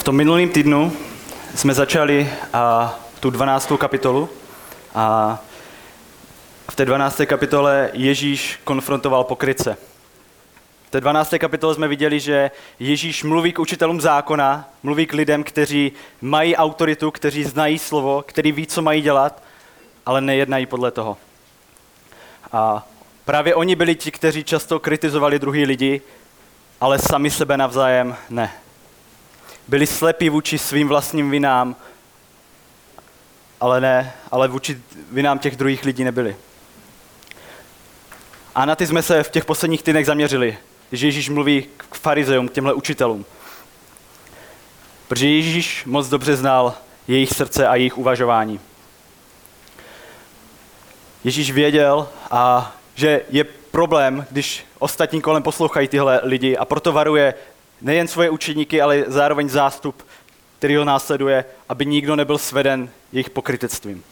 V tom minulém týdnu jsme začali a, tu 12. kapitolu a v té 12. kapitole Ježíš konfrontoval pokrytce. V té 12. kapitole jsme viděli, že Ježíš mluví k učitelům zákona, mluví k lidem, kteří mají autoritu, kteří znají slovo, kteří ví, co mají dělat, ale nejednají podle toho. A právě oni byli ti, kteří často kritizovali druhý lidi, ale sami sebe navzájem ne. Byli slepí vůči svým vlastním vinám, ale ne, ale vůči vinám těch druhých lidí nebyli. A na ty jsme se v těch posledních týdnech zaměřili, že Ježíš mluví k farizeům, k těmhle učitelům. Protože Ježíš moc dobře znal jejich srdce a jejich uvažování. Ježíš věděl, a že je problém, když ostatní kolem poslouchají tyhle lidi a proto varuje nejen svoje učeníky, ale zároveň zástup, který ho následuje, aby nikdo nebyl sveden jejich pokrytectvím.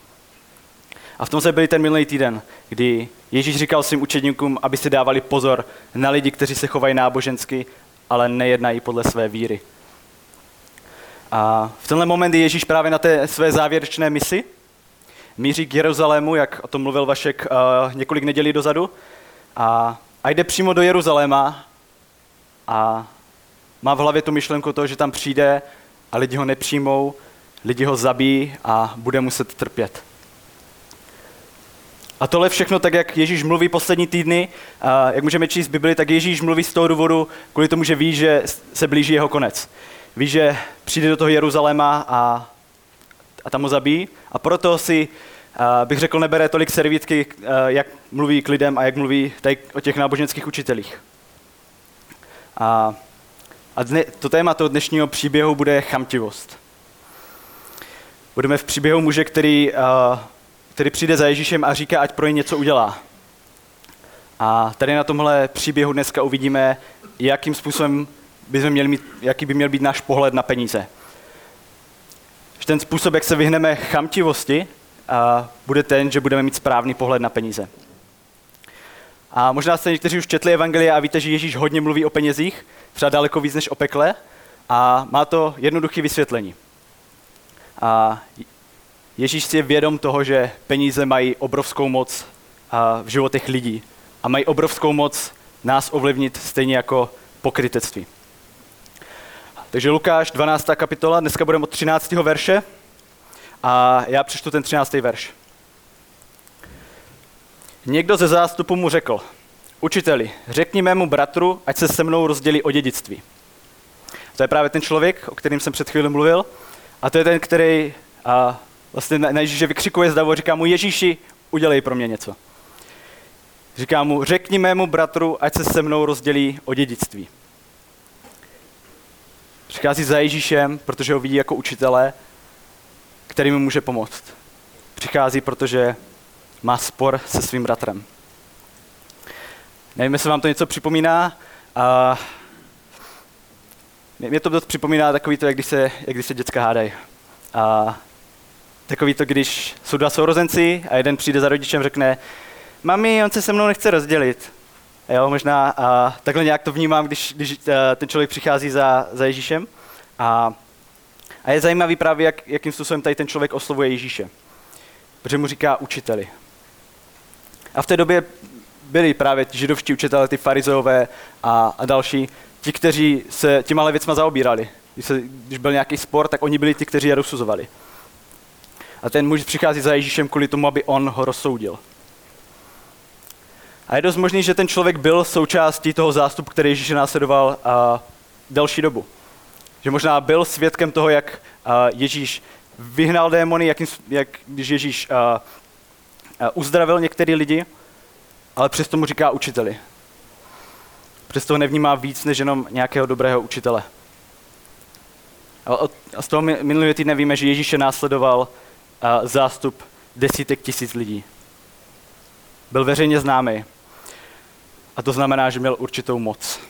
A v tom se byli ten minulý týden, kdy Ježíš říkal svým učedníkům, aby si dávali pozor na lidi, kteří se chovají nábožensky, ale nejednají podle své víry. A v tenhle moment je Ježíš právě na té své závěrečné misi, míří k Jeruzalému, jak o tom mluvil Vašek uh, několik nedělí dozadu, a, a jde přímo do Jeruzaléma a má v hlavě tu myšlenku toho, že tam přijde a lidi ho nepřijmou, lidi ho zabijí a bude muset trpět. A tohle všechno, tak jak Ježíš mluví poslední týdny, a jak můžeme číst Bibli, tak Ježíš mluví z toho důvodu, kvůli tomu, že ví, že se blíží jeho konec. Ví, že přijde do toho Jeruzaléma a, a tam ho zabíjí. A proto si, a bych řekl, nebere tolik servítky, jak mluví k lidem a jak mluví tady o těch náboženských učitelích. A, a dne, to téma toho dnešního příběhu bude chamtivost. Budeme v příběhu muže, který který přijde za Ježíšem a říká, ať pro ně něco udělá. A tady na tomhle příběhu dneska uvidíme, jakým způsobem bychom měli mít, jaký by měl být náš pohled na peníze. Že ten způsob, jak se vyhneme chamtivosti, a bude ten, že budeme mít správný pohled na peníze. A možná jste někteří už četli Evangelia a víte, že Ježíš hodně mluví o penězích, třeba daleko víc než o pekle, a má to jednoduché vysvětlení. A Ježíš si je vědom toho, že peníze mají obrovskou moc v životech lidí a mají obrovskou moc nás ovlivnit stejně jako pokrytectví. Takže Lukáš, 12. kapitola, dneska budeme od 13. verše a já přečtu ten 13. verš. Někdo ze zástupu mu řekl, učiteli, řekni mému bratru, ať se se mnou rozdělí o dědictví. To je právě ten člověk, o kterým jsem před chvíli mluvil, a to je ten, který a, vlastně na Ježíše vykřikuje zdavu a říká mu, Ježíši, udělej pro mě něco. Říká mu, řekni mému bratru, ať se se mnou rozdělí o dědictví. Přichází za Ježíšem, protože ho vidí jako učitele, který mu může pomoct. Přichází, protože má spor se svým bratrem. Nevím, jestli vám to něco připomíná. A mě to dost připomíná takový to, jak když se, jak když se děcka hádají. A Takový to, když jsou dva sourozenci a jeden přijde za rodičem a řekne, mami, on se se mnou nechce rozdělit. Jo, možná a takhle nějak to vnímám, když, když uh, ten člověk přichází za, za Ježíšem. A, a je zajímavý právě, jak, jakým způsobem tady ten člověk oslovuje Ježíše. Protože mu říká učiteli. A v té době byli právě židovští učitelé, ty farizeové a, a další, ti, kteří se těma věcma zaobírali. Když, se, když byl nějaký spor, tak oni byli ti, kteří je rozsuzovali. A ten muž přichází za Ježíšem kvůli tomu, aby on ho rozsoudil. A je dost možný, že ten člověk byl součástí toho zástupu, který Ježíše následoval a delší dobu. Že možná byl svědkem toho, jak Ježíš vyhnal démony, jak, jak když Ježíš a, a uzdravil některé lidi, ale přesto mu říká učiteli. Přesto ho nevnímá víc než jenom nějakého dobrého učitele. A z toho minulého týdne víme, že Ježíše následoval zástup desítek tisíc lidí. Byl veřejně známý. A to znamená, že měl určitou moc.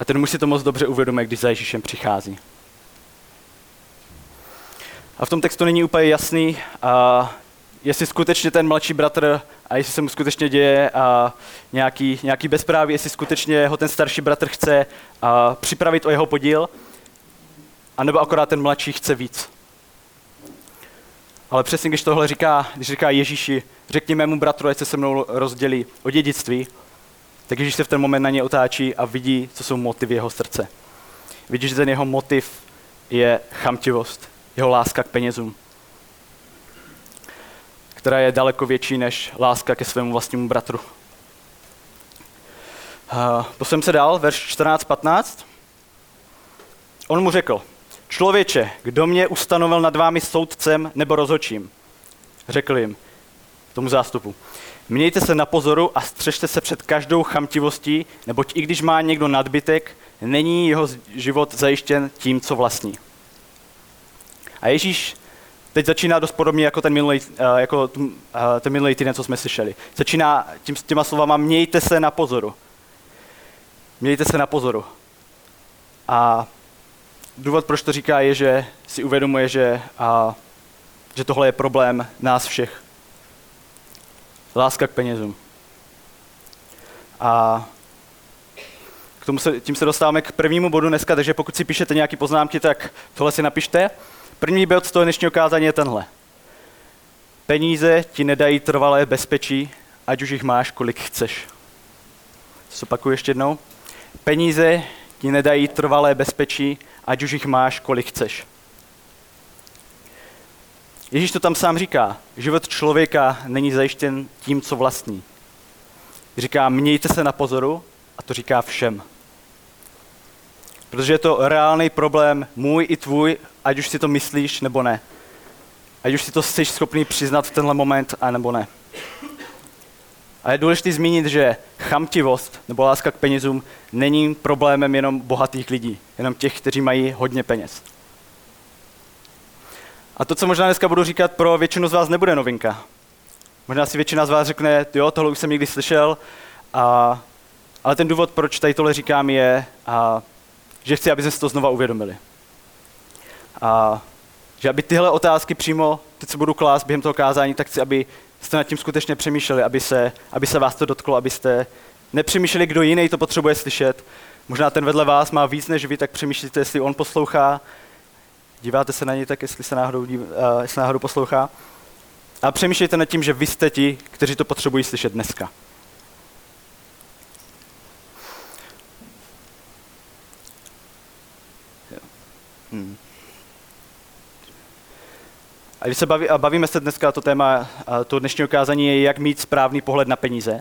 A ten muž si to moc dobře uvědomuje, když za Ježíšem přichází. A v tom textu není úplně jasný, a jestli skutečně ten mladší bratr a jestli se mu skutečně děje a nějaký, nějaký bezpráví, jestli skutečně ho ten starší bratr chce a připravit o jeho podíl, anebo akorát ten mladší chce víc. Ale přesně když tohle říká, když říká Ježíši, řekni mému bratru, ať se se mnou rozdělí o dědictví, tak Ježíš se v ten moment na ně otáčí a vidí, co jsou motivy jeho srdce. Vidí, že ten jeho motiv je chamtivost, jeho láska k penězům, která je daleko větší než láska ke svému vlastnímu bratru. Uh, Posuneme se dál, verš 14-15. On mu řekl, člověče, kdo mě ustanovil nad vámi soudcem nebo rozhočím? Řekl jim, tomu zástupu. Mějte se na pozoru a střežte se před každou chamtivostí, neboť i když má někdo nadbytek, není jeho život zajištěn tím, co vlastní. A Ježíš teď začíná dost podobně jako ten minulý, eh, jako eh, ten minulý týden, co jsme slyšeli. Začíná tím, těma slovama mějte se na pozoru. Mějte se na pozoru. A důvod, proč to říká, je, že si uvědomuje, že, a, že tohle je problém nás všech. Láska k penězům. A k tomu se, tím se dostáváme k prvnímu bodu dneska, takže pokud si píšete nějaké poznámky, tak tohle si napište. První bod z toho dnešního kázání je tenhle. Peníze ti nedají trvalé bezpečí, ať už jich máš, kolik chceš. Zopakuju ještě jednou. Peníze ti nedají trvalé bezpečí, ať už jich máš, kolik chceš. Ježíš to tam sám říká. Život člověka není zajištěn tím, co vlastní. Říká, mějte se na pozoru a to říká všem. Protože je to reálný problém můj i tvůj, ať už si to myslíš nebo ne. Ať už si to jsi schopný přiznat v tenhle moment, a nebo ne. A je důležité zmínit, že chamtivost nebo láska k penězům není problémem jenom bohatých lidí, jenom těch, kteří mají hodně peněz. A to, co možná dneska budu říkat, pro většinu z vás nebude novinka. Možná si většina z vás řekne, jo, tohle už jsem někdy slyšel, a, ale ten důvod, proč tady tohle říkám, je, a, že chci, aby si to znova uvědomili. A, že aby tyhle otázky přímo, teď co budu klást během toho kázání, tak chci, aby jste nad tím skutečně přemýšleli, aby se, aby se vás to dotklo, abyste nepřemýšleli, kdo jiný to potřebuje slyšet. Možná ten vedle vás má víc než vy, tak přemýšlíte, jestli on poslouchá, díváte se na něj tak, jestli se náhodou, uh, jestli náhodou poslouchá. A přemýšlejte nad tím, že vy jste ti, kteří to potřebují slyšet dneska. A když se baví, a bavíme se dneska, to téma to dnešního kázání je, jak mít správný pohled na peníze.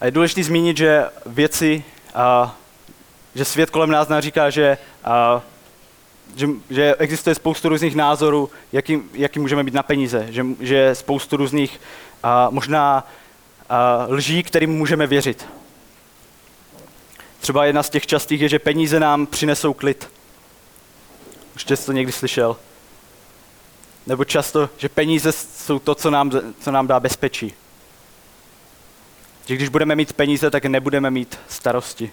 A je důležité zmínit, že věci, a, že svět kolem nás nám říká, že, a, že, že existuje spoustu různých názorů, jaký, jaký můžeme být na peníze, že, že je spoustu různých a, možná a, lží, kterým můžeme věřit. Třeba jedna z těch častých je, že peníze nám přinesou klid. Už jste to někdy slyšel. Nebo často, že peníze jsou to, co nám, co nám dá bezpečí. Že když budeme mít peníze, tak nebudeme mít starosti.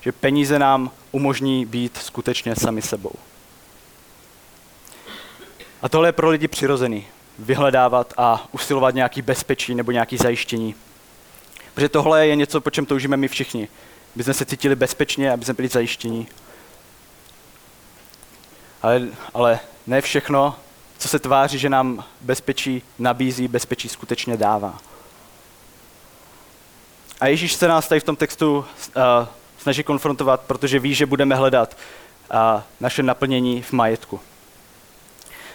Že peníze nám umožní být skutečně sami sebou. A tohle je pro lidi přirozený. Vyhledávat a usilovat nějaký bezpečí nebo nějaký zajištění. Protože tohle je něco, po čem toužíme my všichni. Aby jsme se cítili bezpečně, aby jsme byli zajištění. Ale, ale ne všechno, co se tváří, že nám bezpečí nabízí, bezpečí skutečně dává. A Ježíš se nás tady v tom textu uh, snaží konfrontovat, protože ví, že budeme hledat uh, naše naplnění v majetku.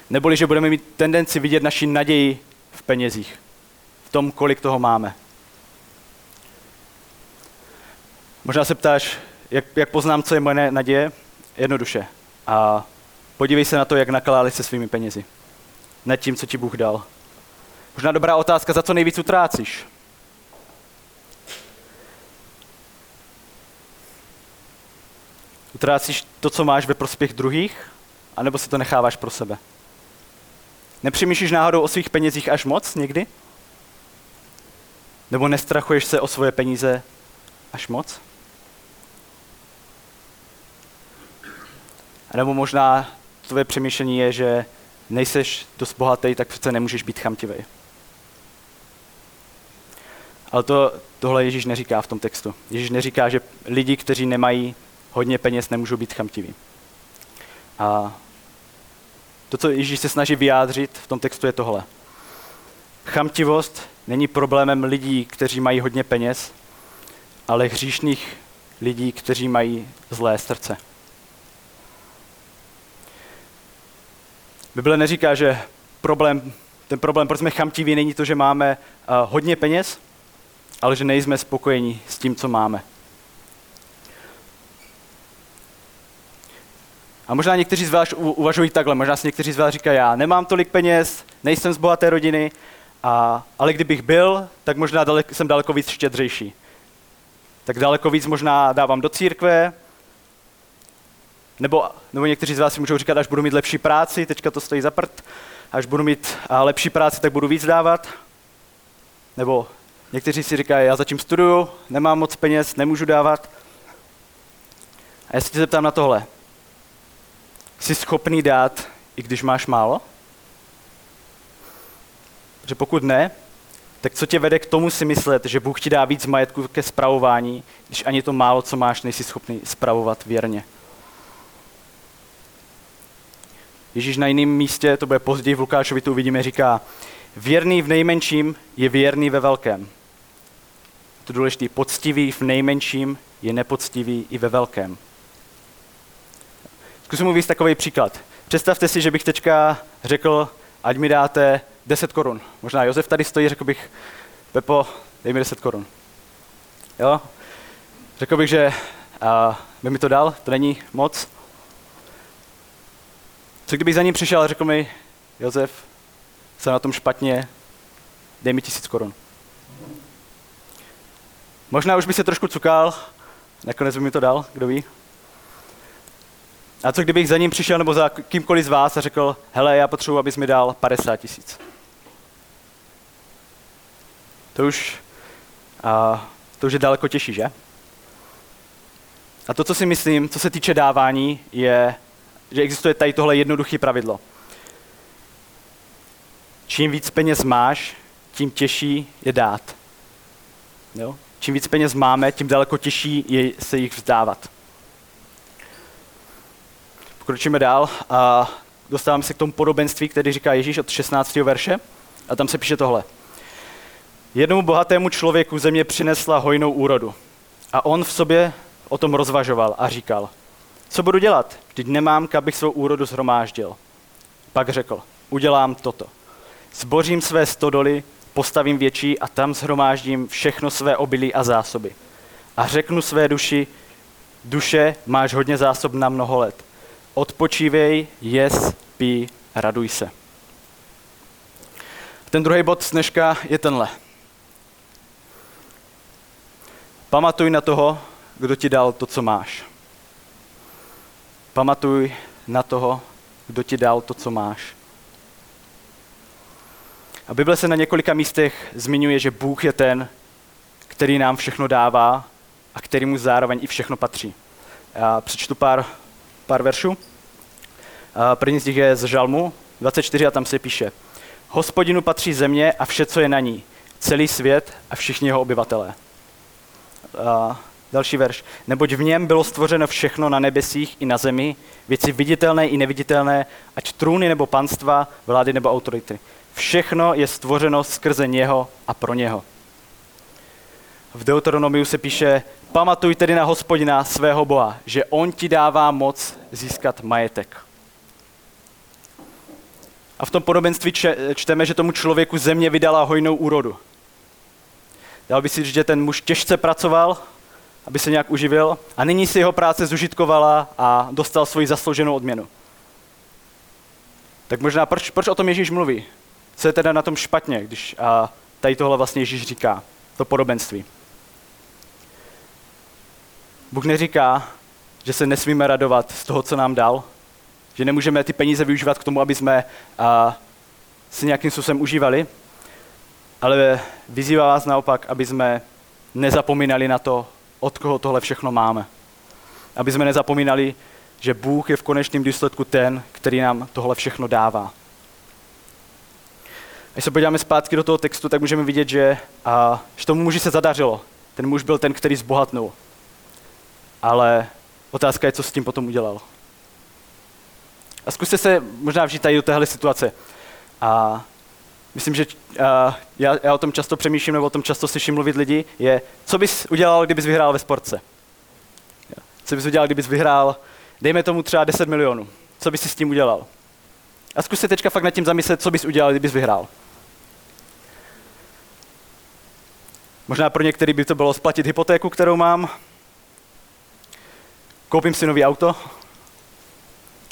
Neboli, že budeme mít tendenci vidět naši naději v penězích, v tom, kolik toho máme. Možná se ptáš, jak, jak poznám, co je moje naděje? Jednoduše. A podívej se na to, jak nakládali se svými penězi. Nad tím, co ti Bůh dal. Možná dobrá otázka, za co nejvíc utrácíš? Utrácíš to, co máš ve prospěch druhých, anebo si to necháváš pro sebe? Nepřemýšlíš náhodou o svých penězích až moc někdy? Nebo nestrachuješ se o svoje peníze až moc? A nebo možná tvoje přemýšlení je, že nejseš dost bohatý, tak přece nemůžeš být chamtivý. Ale to, tohle Ježíš neříká v tom textu. Ježíš neříká, že lidi, kteří nemají hodně peněz, nemůžou být chamtiví. A to, co Ježíš se snaží vyjádřit v tom textu, je tohle. Chamtivost není problémem lidí, kteří mají hodně peněz, ale hříšných lidí, kteří mají zlé srdce. Bible neříká, že problém, ten problém, proč jsme chamtiví, není to, že máme uh, hodně peněz, ale že nejsme spokojeni s tím, co máme. A možná někteří z vás uvažují takhle, možná si někteří z vás říkají, já nemám tolik peněz, nejsem z bohaté rodiny, a, ale kdybych byl, tak možná dalek, jsem daleko víc štědřejší. Tak daleko víc možná dávám do církve, nebo, nebo někteří z vás si můžou říkat, až budu mít lepší práci, teďka to stojí za prd, až budu mít a, lepší práci, tak budu víc dávat. Nebo někteří si říkají, já zatím studuju, nemám moc peněz, nemůžu dávat. A já se tě zeptám na tohle. Jsi schopný dát, i když máš málo? Že pokud ne, tak co tě vede k tomu si myslet, že Bůh ti dá víc majetku ke spravování, když ani to málo, co máš, nejsi schopný spravovat věrně? Ježíš na jiném místě, to bude později v Lukášovi, to uvidíme, říká, věrný v nejmenším je věrný ve velkém. To důležité, poctivý v nejmenším je nepoctivý i ve velkém. Zkusím mluvit takový příklad. Představte si, že bych teďka řekl, ať mi dáte 10 korun. Možná Josef tady stojí, řekl bych, Pepo, dej mi 10 korun. Jo? Řekl bych, že a, by mi to dal, to není moc. Co kdybych za ním přišel a řekl mi, Josef, jsem na tom špatně, dej mi tisíc korun. Možná už by se trošku cukal, nakonec by mi to dal, kdo ví. A co kdybych za ním přišel nebo za kýmkoliv z vás a řekl, hele, já potřebuji, abys mi dal 50 tisíc. To už, a, to už je daleko těžší, že? A to, co si myslím, co se týče dávání, je, že existuje tady tohle jednoduché pravidlo. Čím víc peněz máš, tím těžší je dát. Jo? Čím víc peněz máme, tím daleko těžší je se jich vzdávat. Pokročíme dál a dostáváme se k tomu podobenství, který říká Ježíš od 16. verše. A tam se píše tohle. Jednomu bohatému člověku země přinesla hojnou úrodu. A on v sobě o tom rozvažoval a říkal, co budu dělat, když nemám, abych svou úrodu zhromáždil. Pak řekl, udělám toto. Zbořím své stodoly, postavím větší a tam zhromáždím všechno své obilí a zásoby. A řeknu své duši, duše, máš hodně zásob na mnoho let odpočívej, jes, pí, raduj se. Ten druhý bod z dneška je tenhle. Pamatuj na toho, kdo ti dal to, co máš. Pamatuj na toho, kdo ti dal to, co máš. A Bible se na několika místech zmiňuje, že Bůh je ten, který nám všechno dává a který mu zároveň i všechno patří. Já přečtu pár pár veršů. První z nich je z Žalmu 24 a tam se píše Hospodinu patří země a vše, co je na ní, celý svět a všichni jeho obyvatelé. Další verš. Neboť v něm bylo stvořeno všechno na nebesích i na zemi, věci viditelné i neviditelné, ať trůny nebo panstva, vlády nebo autority. Všechno je stvořeno skrze něho a pro něho. V Deuteronomiu se píše, Pamatuj tedy na hospodina svého Boha, že on ti dává moc získat majetek. A v tom podobenství čteme, že tomu člověku země vydala hojnou úrodu. Dal by si říct, že ten muž těžce pracoval, aby se nějak uživil a nyní si jeho práce zužitkovala a dostal svoji zaslouženou odměnu. Tak možná proč, proč o tom Ježíš mluví? Co je teda na tom špatně, když a tady tohle vlastně Ježíš říká, to podobenství? Bůh neříká, že se nesmíme radovat z toho, co nám dal, že nemůžeme ty peníze využívat k tomu, aby jsme a, si nějakým způsobem užívali, ale vyzývá vás naopak, aby jsme nezapomínali na to, od koho tohle všechno máme. Aby jsme nezapomínali, že Bůh je v konečném důsledku ten, který nám tohle všechno dává. Když se podíváme zpátky do toho textu, tak můžeme vidět, že, a, že tomu muži se zadařilo. Ten muž byl ten, který zbohatnul. Ale otázka je, co s tím potom udělal. A zkuste se možná vžít tady do téhle situace. A myslím, že a, já, já o tom často přemýšlím, nebo o tom často slyším mluvit lidi, je, co bys udělal, kdybys vyhrál ve sportce? Co bys udělal, kdybys vyhrál, dejme tomu třeba 10 milionů. Co bys si s tím udělal? A zkus se teďka fakt nad tím zamyslet, co bys udělal, kdybys vyhrál. Možná pro některý by to bylo splatit hypotéku, kterou mám. Koupím si nový auto.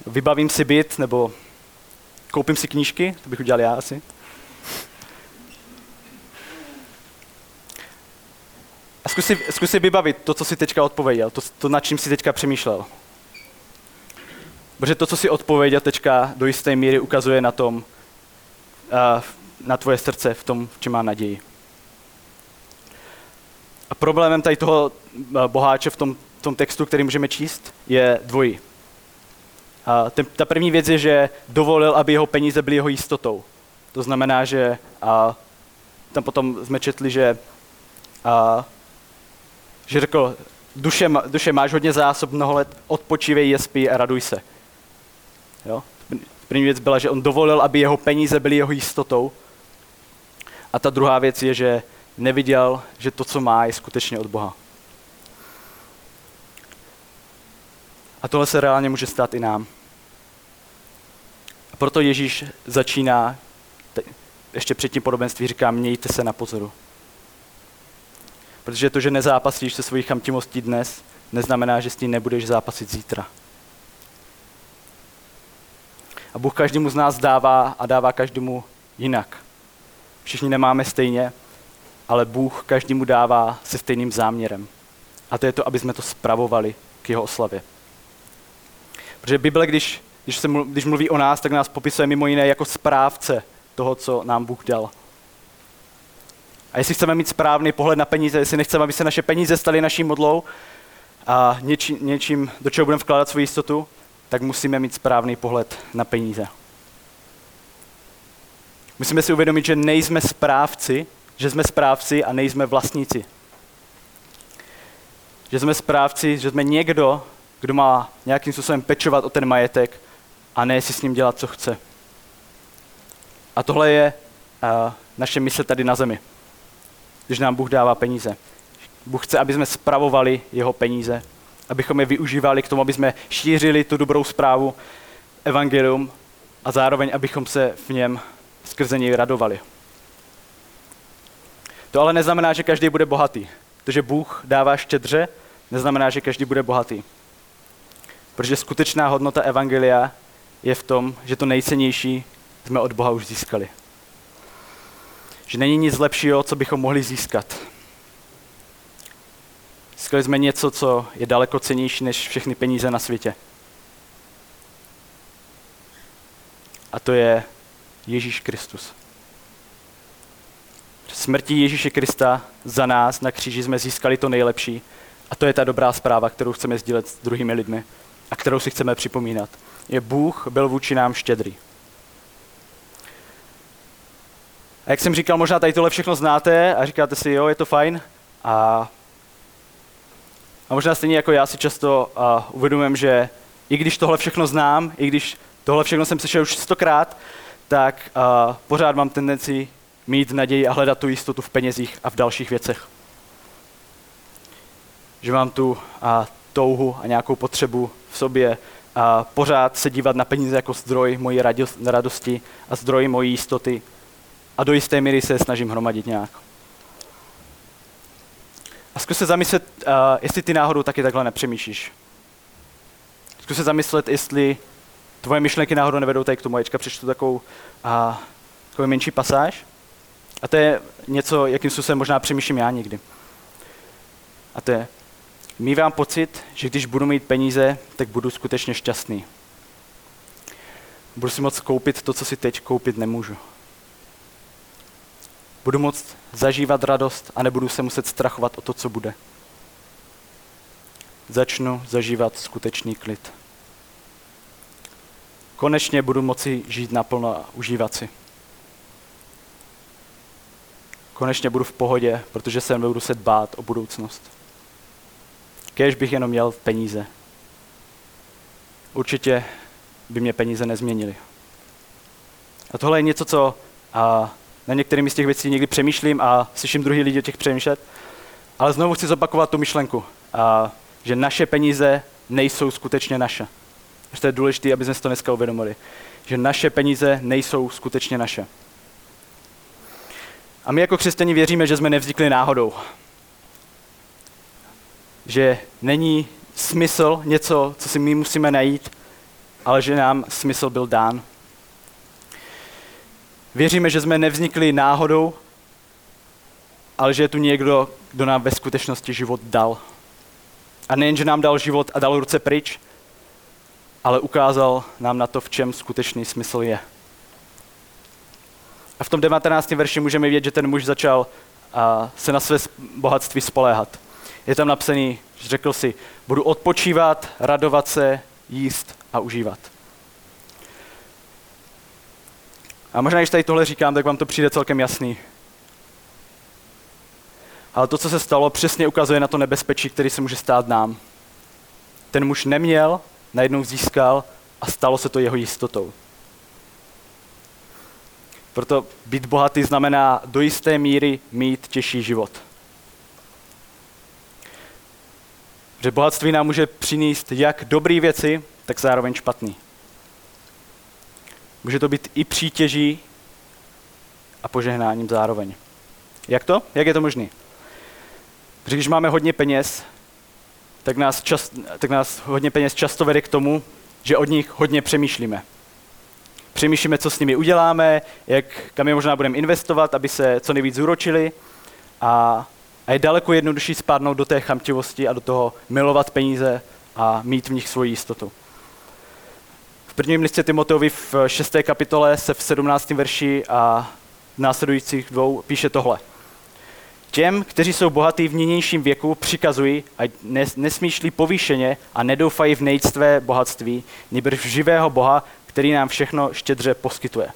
Vybavím si byt, nebo koupím si knížky, to bych udělal já asi. A zkus si, zkus si vybavit to, co si teďka odpověděl, to, to, nad čím si teďka přemýšlel. Protože to, co si odpověděl teďka, do jisté míry ukazuje na tom, na tvoje srdce, v tom, v čem má naději. A problémem tady toho boháče v tom, v tom textu, který můžeme číst, je dvojí. A ten, ta první věc je, že dovolil, aby jeho peníze byly jeho jistotou. To znamená, že a, tam potom jsme četli, že, a, že řekl, duše, duše máš hodně zásob, mnoho let, odpočívej, jespí a raduj se. Jo? První věc byla, že on dovolil, aby jeho peníze byly jeho jistotou. A ta druhá věc je, že neviděl, že to, co má, je skutečně od Boha. A tohle se reálně může stát i nám. A proto Ježíš začíná, ještě před tím podobenství říká, mějte se na pozoru. Protože to, že nezápasíš se svojí chamtivostí dnes, neznamená, že s tím nebudeš zápasit zítra. A Bůh každému z nás dává a dává každému jinak. Všichni nemáme stejně, ale Bůh každému dává se stejným záměrem. A to je to, aby jsme to spravovali k jeho oslavě. Protože Bible, když, když, se, když mluví o nás, tak nás popisuje mimo jiné jako správce toho, co nám Bůh dal. A jestli chceme mít správný pohled na peníze, jestli nechceme, aby se naše peníze staly naší modlou a něči, něčím, do čeho budeme vkládat svou jistotu, tak musíme mít správný pohled na peníze. Musíme si uvědomit, že nejsme správci, že jsme správci a nejsme vlastníci. Že jsme správci, že jsme někdo, kdo má nějakým způsobem pečovat o ten majetek a ne si s ním dělat, co chce. A tohle je uh, naše mise tady na zemi, když nám Bůh dává peníze. Bůh chce, aby jsme spravovali jeho peníze, abychom je využívali k tomu, aby jsme šířili tu dobrou zprávu, evangelium a zároveň, abychom se v něm skrze něj radovali. To ale neznamená, že každý bude bohatý. To, že Bůh dává štědře, neznamená, že každý bude bohatý. Protože skutečná hodnota Evangelia je v tom, že to nejcennější jsme od Boha už získali. Že není nic lepšího, co bychom mohli získat. Získali jsme něco, co je daleko cenější než všechny peníze na světě. A to je Ježíš Kristus. Smrtí Ježíše Krista za nás na kříži jsme získali to nejlepší. A to je ta dobrá zpráva, kterou chceme sdílet s druhými lidmi a kterou si chceme připomínat. Je Bůh byl vůči nám štědrý. A jak jsem říkal, možná tady tohle všechno znáte a říkáte si, jo, je to fajn. A, a možná stejně jako já si často uh, uvědomujem, že i když tohle všechno znám, i když tohle všechno jsem slyšel už stokrát, tak uh, pořád mám tendenci mít naději a hledat tu jistotu v penězích a v dalších věcech. Že mám tu a, touhu a nějakou potřebu v sobě a pořád se dívat na peníze jako zdroj mojí radosti a zdroj mojí jistoty a do jisté míry se snažím hromadit nějak. A zkus se zamyslet, uh, jestli ty náhodou taky takhle nepřemýšlíš. Zkus se zamyslet, jestli tvoje myšlenky náhodou nevedou tady k tomu. Ječka přečtu takovou, uh, takovou menší pasáž. A to je něco, jakým způsobem možná přemýšlím já někdy. A to je, mývám pocit, že když budu mít peníze, tak budu skutečně šťastný. Budu si moct koupit to, co si teď koupit nemůžu. Budu moct zažívat radost a nebudu se muset strachovat o to, co bude. Začnu zažívat skutečný klid. Konečně budu moci žít naplno a užívat si. konečně budu v pohodě, protože se nebudu se dbát o budoucnost. Kéž bych jenom měl peníze. Určitě by mě peníze nezměnily. A tohle je něco, co a, na některými z těch věcí někdy přemýšlím a slyším druhý lidi o těch přemýšlet. Ale znovu chci zopakovat tu myšlenku, a, že naše peníze nejsou skutečně naše. Že to je důležité, aby jsme si to dneska uvědomili. Že naše peníze nejsou skutečně naše. A my jako křesťani věříme, že jsme nevznikli náhodou. Že není smysl něco, co si my musíme najít, ale že nám smysl byl dán. Věříme, že jsme nevznikli náhodou, ale že je tu někdo, kdo nám ve skutečnosti život dal. A nejen, že nám dal život a dal ruce pryč, ale ukázal nám na to, v čem skutečný smysl je. A v tom 19. verši můžeme vidět, že ten muž začal se na své bohatství spoléhat. Je tam napsaný, že řekl si, budu odpočívat, radovat se, jíst a užívat. A možná, když tady tohle říkám, tak vám to přijde celkem jasný. Ale to, co se stalo, přesně ukazuje na to nebezpečí, který se může stát nám. Ten muž neměl, najednou získal a stalo se to jeho jistotou. Proto být bohatý znamená do jisté míry mít těžší život. Že bohatství nám může přinést jak dobré věci, tak zároveň špatný. Může to být i přítěží a požehnáním zároveň. Jak to? Jak je to možné? Protože když máme hodně peněz, tak nás, čas, tak nás hodně peněz často vede k tomu, že od nich hodně přemýšlíme. Přemýšlíme, co s nimi uděláme, jak, kam je možná budeme investovat, aby se co nejvíc zúročili. A, a je daleko jednodušší spadnout do té chamtivosti a do toho milovat peníze a mít v nich svoji jistotu. V prvním listě Timoteovi v 6. kapitole se v 17. verši a v následujících dvou píše tohle. Těm, kteří jsou bohatí v nynějším věku, přikazují, ať nesmýšlí povýšeně a nedoufají v nejctvé bohatství, nebož v živého Boha, který nám všechno štědře poskytuje.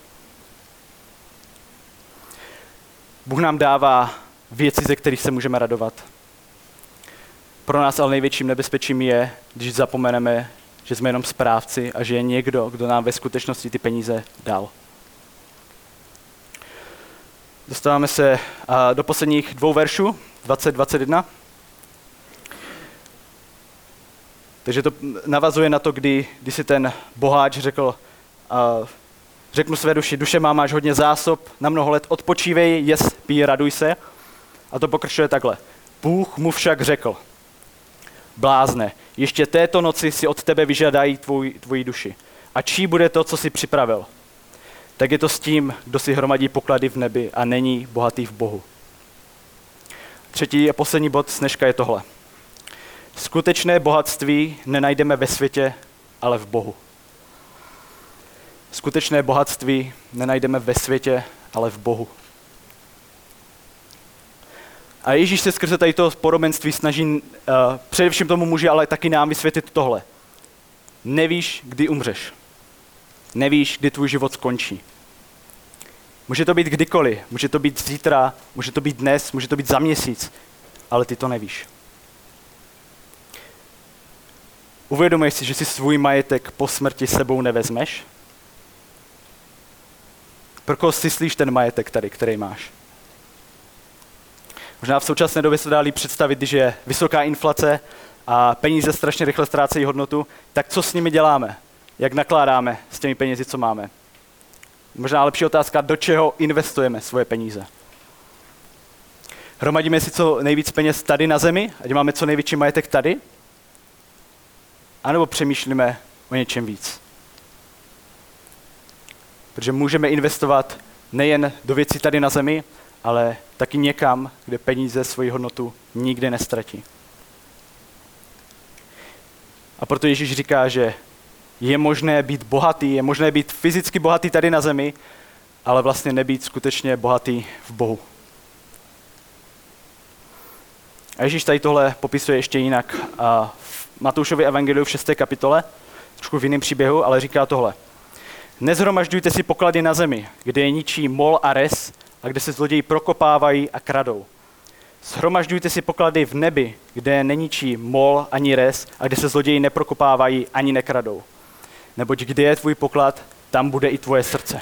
Bůh nám dává věci, ze kterých se můžeme radovat. Pro nás ale největším nebezpečím je, když zapomeneme, že jsme jenom správci a že je někdo, kdo nám ve skutečnosti ty peníze dal. Dostáváme se do posledních dvou veršů, 20-21. Takže to navazuje na to, kdy, kdy si ten boháč řekl, řeknu své duši, duše má, máš hodně zásob, na mnoho let odpočívej, jes, pí, raduj se. A to pokračuje takhle. Bůh mu však řekl, blázne, ještě této noci si od tebe vyžadají tvůj, tvoji duši. A čí bude to, co si připravil? Tak je to s tím, kdo si hromadí poklady v nebi a není bohatý v Bohu. Třetí a poslední bod z dneška je tohle. Skutečné bohatství nenajdeme ve světě, ale v Bohu. Skutečné bohatství nenajdeme ve světě, ale v Bohu. A Ježíš se skrze tady to podobenství snaží uh, především tomu muži, ale taky nám vysvětlit tohle. Nevíš, kdy umřeš. Nevíš, kdy tvůj život skončí. Může to být kdykoliv, může to být zítra, může to být dnes, může to být za měsíc, ale ty to nevíš. Uvědomuješ si, že si svůj majetek po smrti sebou nevezmeš? Pro koho si slíš ten majetek tady, který máš? Možná v současné době se dá líp představit, když je vysoká inflace a peníze strašně rychle ztrácejí hodnotu, tak co s nimi děláme? Jak nakládáme s těmi penězi, co máme? Možná lepší otázka, do čeho investujeme svoje peníze? Hromadíme si co nejvíc peněz tady na zemi, ať máme co největší majetek tady? A nebo přemýšlíme o něčem víc? Protože můžeme investovat nejen do věcí tady na zemi, ale taky někam, kde peníze svoji hodnotu nikdy nestratí. A proto Ježíš říká, že je možné být bohatý, je možné být fyzicky bohatý tady na zemi, ale vlastně nebýt skutečně bohatý v Bohu. A Ježíš tady tohle popisuje ještě jinak v Matoušově evangeliu v 6. kapitole, trošku v jiném příběhu, ale říká tohle. Nezhromažďujte si poklady na zemi, kde je ničí mol a res a kde se zloději prokopávají a kradou. Shromažďujte si poklady v nebi, kde není čí mol ani res a kde se zloději neprokopávají ani nekradou. Neboť kde je tvůj poklad, tam bude i tvoje srdce.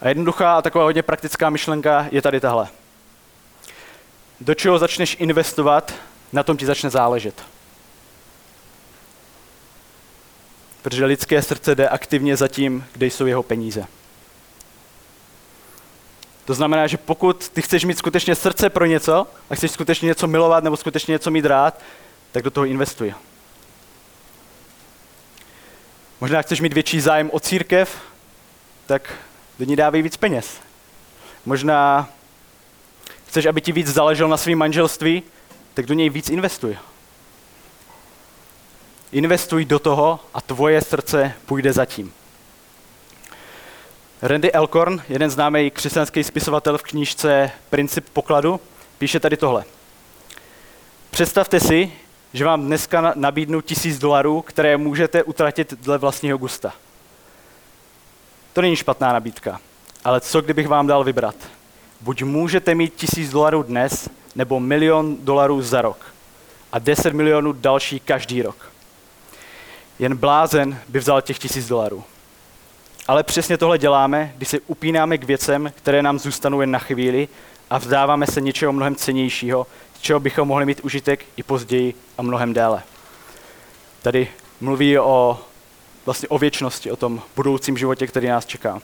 A jednoduchá a taková hodně praktická myšlenka je tady tahle. Do čeho začneš investovat, na tom ti začne záležet. Protože lidské srdce jde aktivně za tím, kde jsou jeho peníze. To znamená, že pokud ty chceš mít skutečně srdce pro něco a chceš skutečně něco milovat nebo skutečně něco mít rád, tak do toho investuj. Možná chceš mít větší zájem o církev, tak do ní dávej víc peněz. Možná chceš, aby ti víc záleželo na svém manželství, tak do něj víc investuj. Investuj do toho a tvoje srdce půjde zatím. Randy Elkorn, jeden známý křesťanský spisovatel v knížce Princip pokladu, píše tady tohle. Představte si, že vám dneska nabídnu tisíc dolarů, které můžete utratit dle vlastního gusta. To není špatná nabídka, ale co kdybych vám dal vybrat? Buď můžete mít tisíc dolarů dnes, nebo milion dolarů za rok. A 10 milionů další každý rok. Jen blázen by vzal těch tisíc dolarů. Ale přesně tohle děláme, když se upínáme k věcem, které nám zůstanou jen na chvíli a vzdáváme se něčeho mnohem cenějšího, z čeho bychom mohli mít užitek i později a mnohem déle. Tady mluví o, vlastně o věčnosti, o tom budoucím životě, který nás čeká.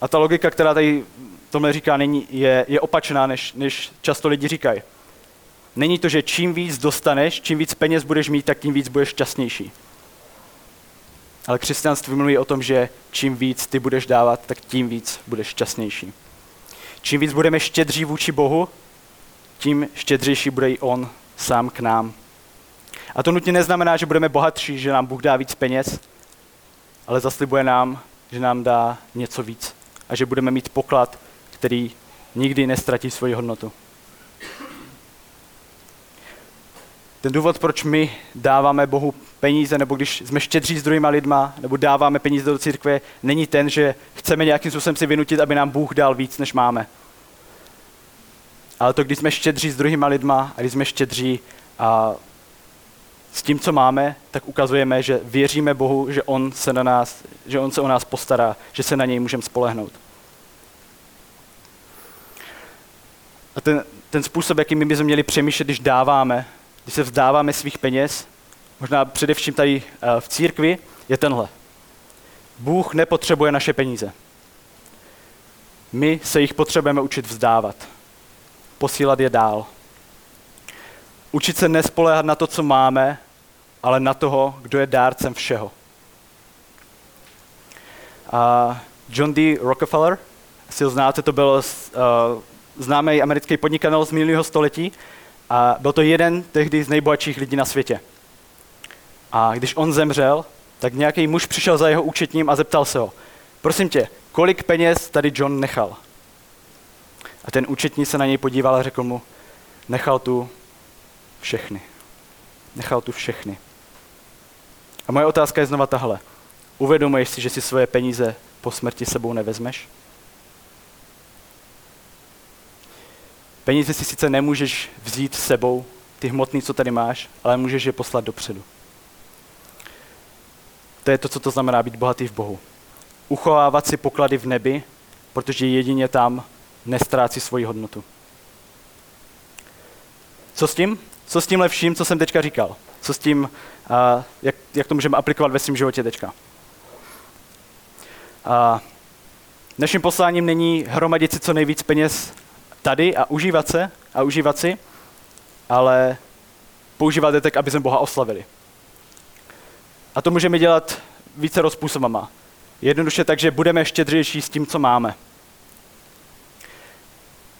A ta logika, která tady tohle říká, není, je, je opačná, než, než často lidi říkají. Není to, že čím víc dostaneš, čím víc peněz budeš mít, tak tím víc budeš šťastnější. Ale křesťanství mluví o tom, že čím víc ty budeš dávat, tak tím víc budeš šťastnější. Čím víc budeme štědří vůči Bohu, tím štědřejší bude i On sám k nám. A to nutně neznamená, že budeme bohatší, že nám Bůh dá víc peněz, ale zaslibuje nám, že nám dá něco víc a že budeme mít poklad, který nikdy nestratí svoji hodnotu. Ten důvod, proč my dáváme Bohu peníze, nebo když jsme štědří s druhýma lidma, nebo dáváme peníze do církve, není ten, že chceme nějakým způsobem si vynutit, aby nám Bůh dal víc, než máme. Ale to, když jsme štědří s druhýma lidma a když jsme štědří a s tím, co máme, tak ukazujeme, že věříme Bohu, že On se, na nás, že on se o nás postará, že se na něj můžeme spolehnout. A ten, ten způsob, jakým my bychom měli přemýšlet, když dáváme, když se vzdáváme svých peněz, možná především tady eh, v církvi, je tenhle. Bůh nepotřebuje naše peníze. My se jich potřebujeme učit vzdávat. Posílat je dál. Učit se nespoléhat na to, co máme, ale na toho, kdo je dárcem všeho. A John D. Rockefeller, si ho znáte, to byl uh, známý americký podnikatel z minulého století a byl to jeden tehdy z nejbohatších lidí na světě. A když on zemřel, tak nějaký muž přišel za jeho účetním a zeptal se ho, prosím tě, kolik peněz tady John nechal? A ten účetní se na něj podíval a řekl mu, nechal tu všechny. Nechal tu všechny. A moje otázka je znova tahle. Uvědomuješ si, že si svoje peníze po smrti sebou nevezmeš? Peníze si sice nemůžeš vzít s sebou, ty hmotný, co tady máš, ale můžeš je poslat dopředu. To je to, co to znamená být bohatý v Bohu. Uchovávat si poklady v nebi, protože jedině tam nestrácí svoji hodnotu. Co s tím? Co s tím lepším, co jsem teďka říkal? Co s tím, uh, jak, jak to můžeme aplikovat ve svém životě teďka? Uh, naším posláním není hromadit si co nejvíc peněz tady a užívat se a užívat si, ale používat je tak, aby jsme Boha oslavili. A to můžeme dělat více způsobama. Jednoduše tak, že budeme štědřejší s tím, co máme.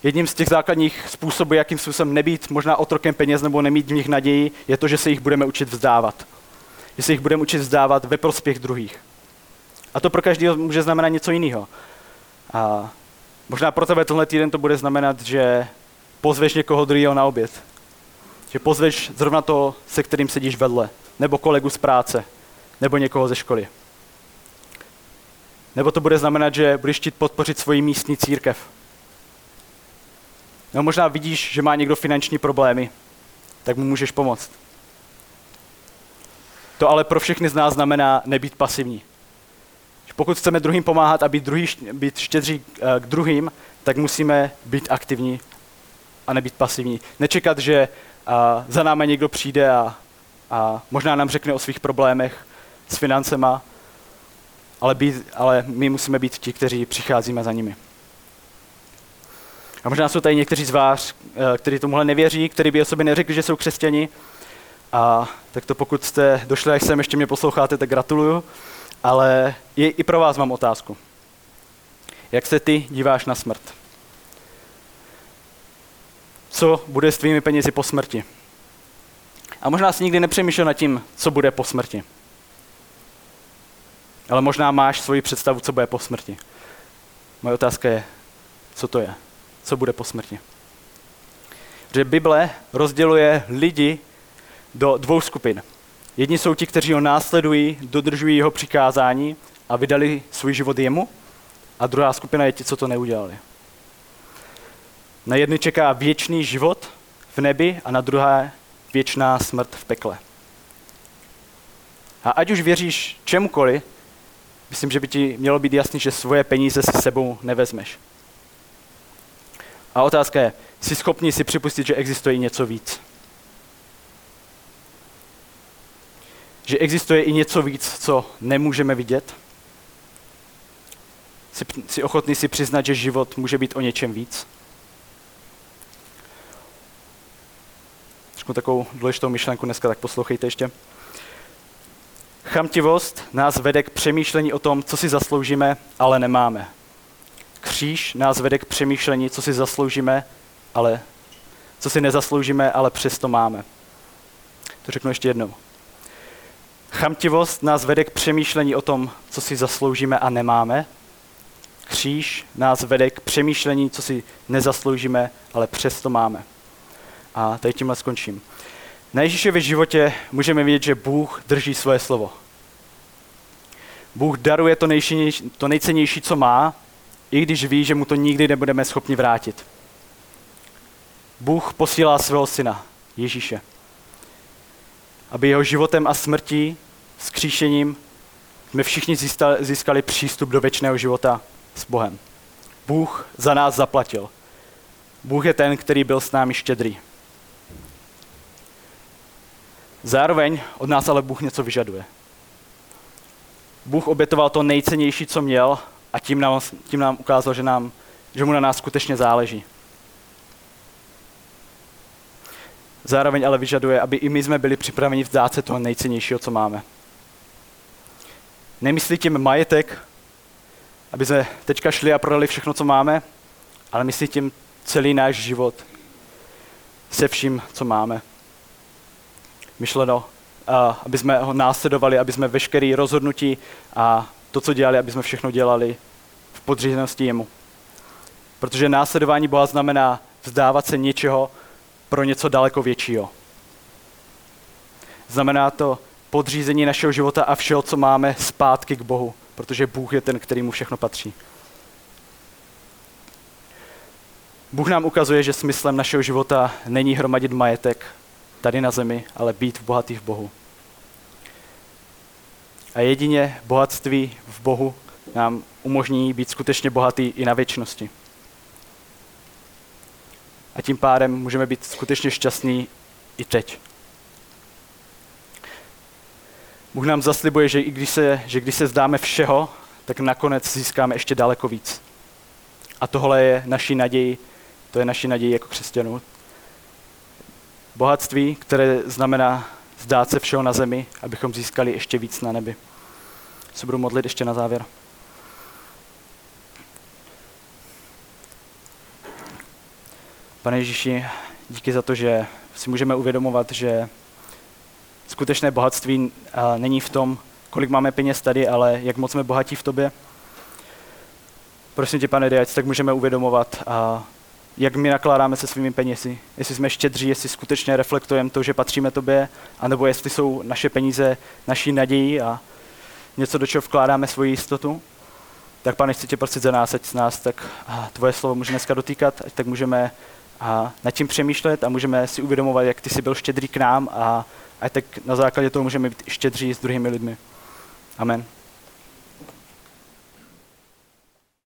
Jedním z těch základních způsobů, jakým způsobem nebýt možná otrokem peněz nebo nemít v nich naději, je to, že se jich budeme učit vzdávat. Že se jich budeme učit vzdávat ve prospěch druhých. A to pro každého může znamenat něco jiného. A možná pro tebe tenhle týden to bude znamenat, že pozveš někoho druhého na oběd. Že pozveš zrovna toho, se kterým sedíš vedle. Nebo kolegu z práce. Nebo někoho ze školy. Nebo to bude znamenat, že budeš chtít podpořit svoji místní církev. No možná vidíš, že má někdo finanční problémy, tak mu můžeš pomoct. To ale pro všechny z nás znamená nebýt pasivní. Pokud chceme druhým pomáhat a být, druhý, být štědří eh, k druhým, tak musíme být aktivní a nebýt pasivní. Nečekat, že za námi někdo přijde a, a možná nám řekne o svých problémech s financema, ale, být, ale my musíme být ti, kteří přicházíme za nimi. A možná jsou tady někteří z vás, eh, kteří tomuhle nevěří, kteří by o sobě neřekli, že jsou křesťani. A tak to pokud jste došli až sem, ještě mě posloucháte, tak gratuluju. Ale i, i pro vás mám otázku. Jak se ty díváš na smrt? Co bude s tvými penězi po smrti? A možná si nikdy nepřemýšlel nad tím, co bude po smrti. Ale možná máš svoji představu, co bude po smrti. Moje otázka je, co to je? Co bude po smrti? Že Bible rozděluje lidi do dvou skupin. Jedni jsou ti, kteří ho následují, dodržují jeho přikázání a vydali svůj život jemu. A druhá skupina je ti, co to neudělali. Na jedny čeká věčný život v nebi a na druhé věčná smrt v pekle. A ať už věříš čemukoliv, myslím, že by ti mělo být jasný, že svoje peníze si sebou nevezmeš. A otázka je, jsi schopný si připustit, že existuje něco víc? Že existuje i něco víc, co nemůžeme vidět? Jsi, jsi ochotný si přiznat, že život může být o něčem víc? Řeknu takovou důležitou myšlenku dneska, tak poslouchejte ještě. Chamtivost nás vede k přemýšlení o tom, co si zasloužíme, ale nemáme. Kříž nás vede k přemýšlení, co si zasloužíme, ale co si nezasloužíme, ale přesto máme. To řeknu ještě jednou. Chamtivost nás vede k přemýšlení o tom, co si zasloužíme a nemáme. Kříž nás vede k přemýšlení, co si nezasloužíme, ale přesto máme. A tady tímhle skončím. Na Ježíšově životě můžeme vidět, že Bůh drží svoje slovo. Bůh daruje to, nejcennější, to nejcennější, co má, i když ví, že mu to nikdy nebudeme schopni vrátit. Bůh posílá svého syna, Ježíše, aby jeho životem a smrtí, skříšením, jsme všichni získali přístup do věčného života s Bohem. Bůh za nás zaplatil. Bůh je ten, který byl s námi štědrý. Zároveň od nás ale Bůh něco vyžaduje. Bůh obětoval to nejcennější, co měl a tím nám, tím nám ukázal, že, nám, že mu na nás skutečně záleží. Zároveň ale vyžaduje, aby i my jsme byli připraveni vzdát se toho nejcennějšího, co máme. Nemyslí tím majetek, aby jsme teďka šli a prodali všechno, co máme, ale myslí tím celý náš život se vším, co máme myšleno, aby jsme ho následovali, aby jsme veškerý rozhodnutí a to, co dělali, aby jsme všechno dělali v podřízenosti jemu. Protože následování Boha znamená vzdávat se něčeho pro něco daleko většího. Znamená to podřízení našeho života a všeho, co máme, zpátky k Bohu, protože Bůh je ten, který mu všechno patří. Bůh nám ukazuje, že smyslem našeho života není hromadit majetek, tady na zemi, ale být bohatý v Bohu. A jedině bohatství v Bohu nám umožní být skutečně bohatý i na věčnosti. A tím pádem můžeme být skutečně šťastní i teď. Bůh nám zaslibuje, že i když se, že když se zdáme všeho, tak nakonec získáme ještě daleko víc. A tohle je naší naději, to je naší naději jako křesťanů. Bohatství, které znamená zdát se všeho na zemi, abychom získali ještě víc na nebi. Se budu modlit ještě na závěr. Pane Ježíši, díky za to, že si můžeme uvědomovat, že skutečné bohatství není v tom, kolik máme peněz tady, ale jak moc jsme bohatí v tobě. Prosím tě, pane, ať tak můžeme uvědomovat jak my nakládáme se svými penězi. Jestli jsme štědří, jestli skutečně reflektujeme to, že patříme tobě, anebo jestli jsou naše peníze naší naději a něco, do čeho vkládáme svoji jistotu. Tak pane, chci tě prosit za nás, ať z nás tak tvoje slovo může dneska dotýkat, ať tak můžeme a, nad tím přemýšlet a můžeme si uvědomovat, jak ty jsi byl štědrý k nám a ať tak na základě toho můžeme být štědří s druhými lidmi. Amen.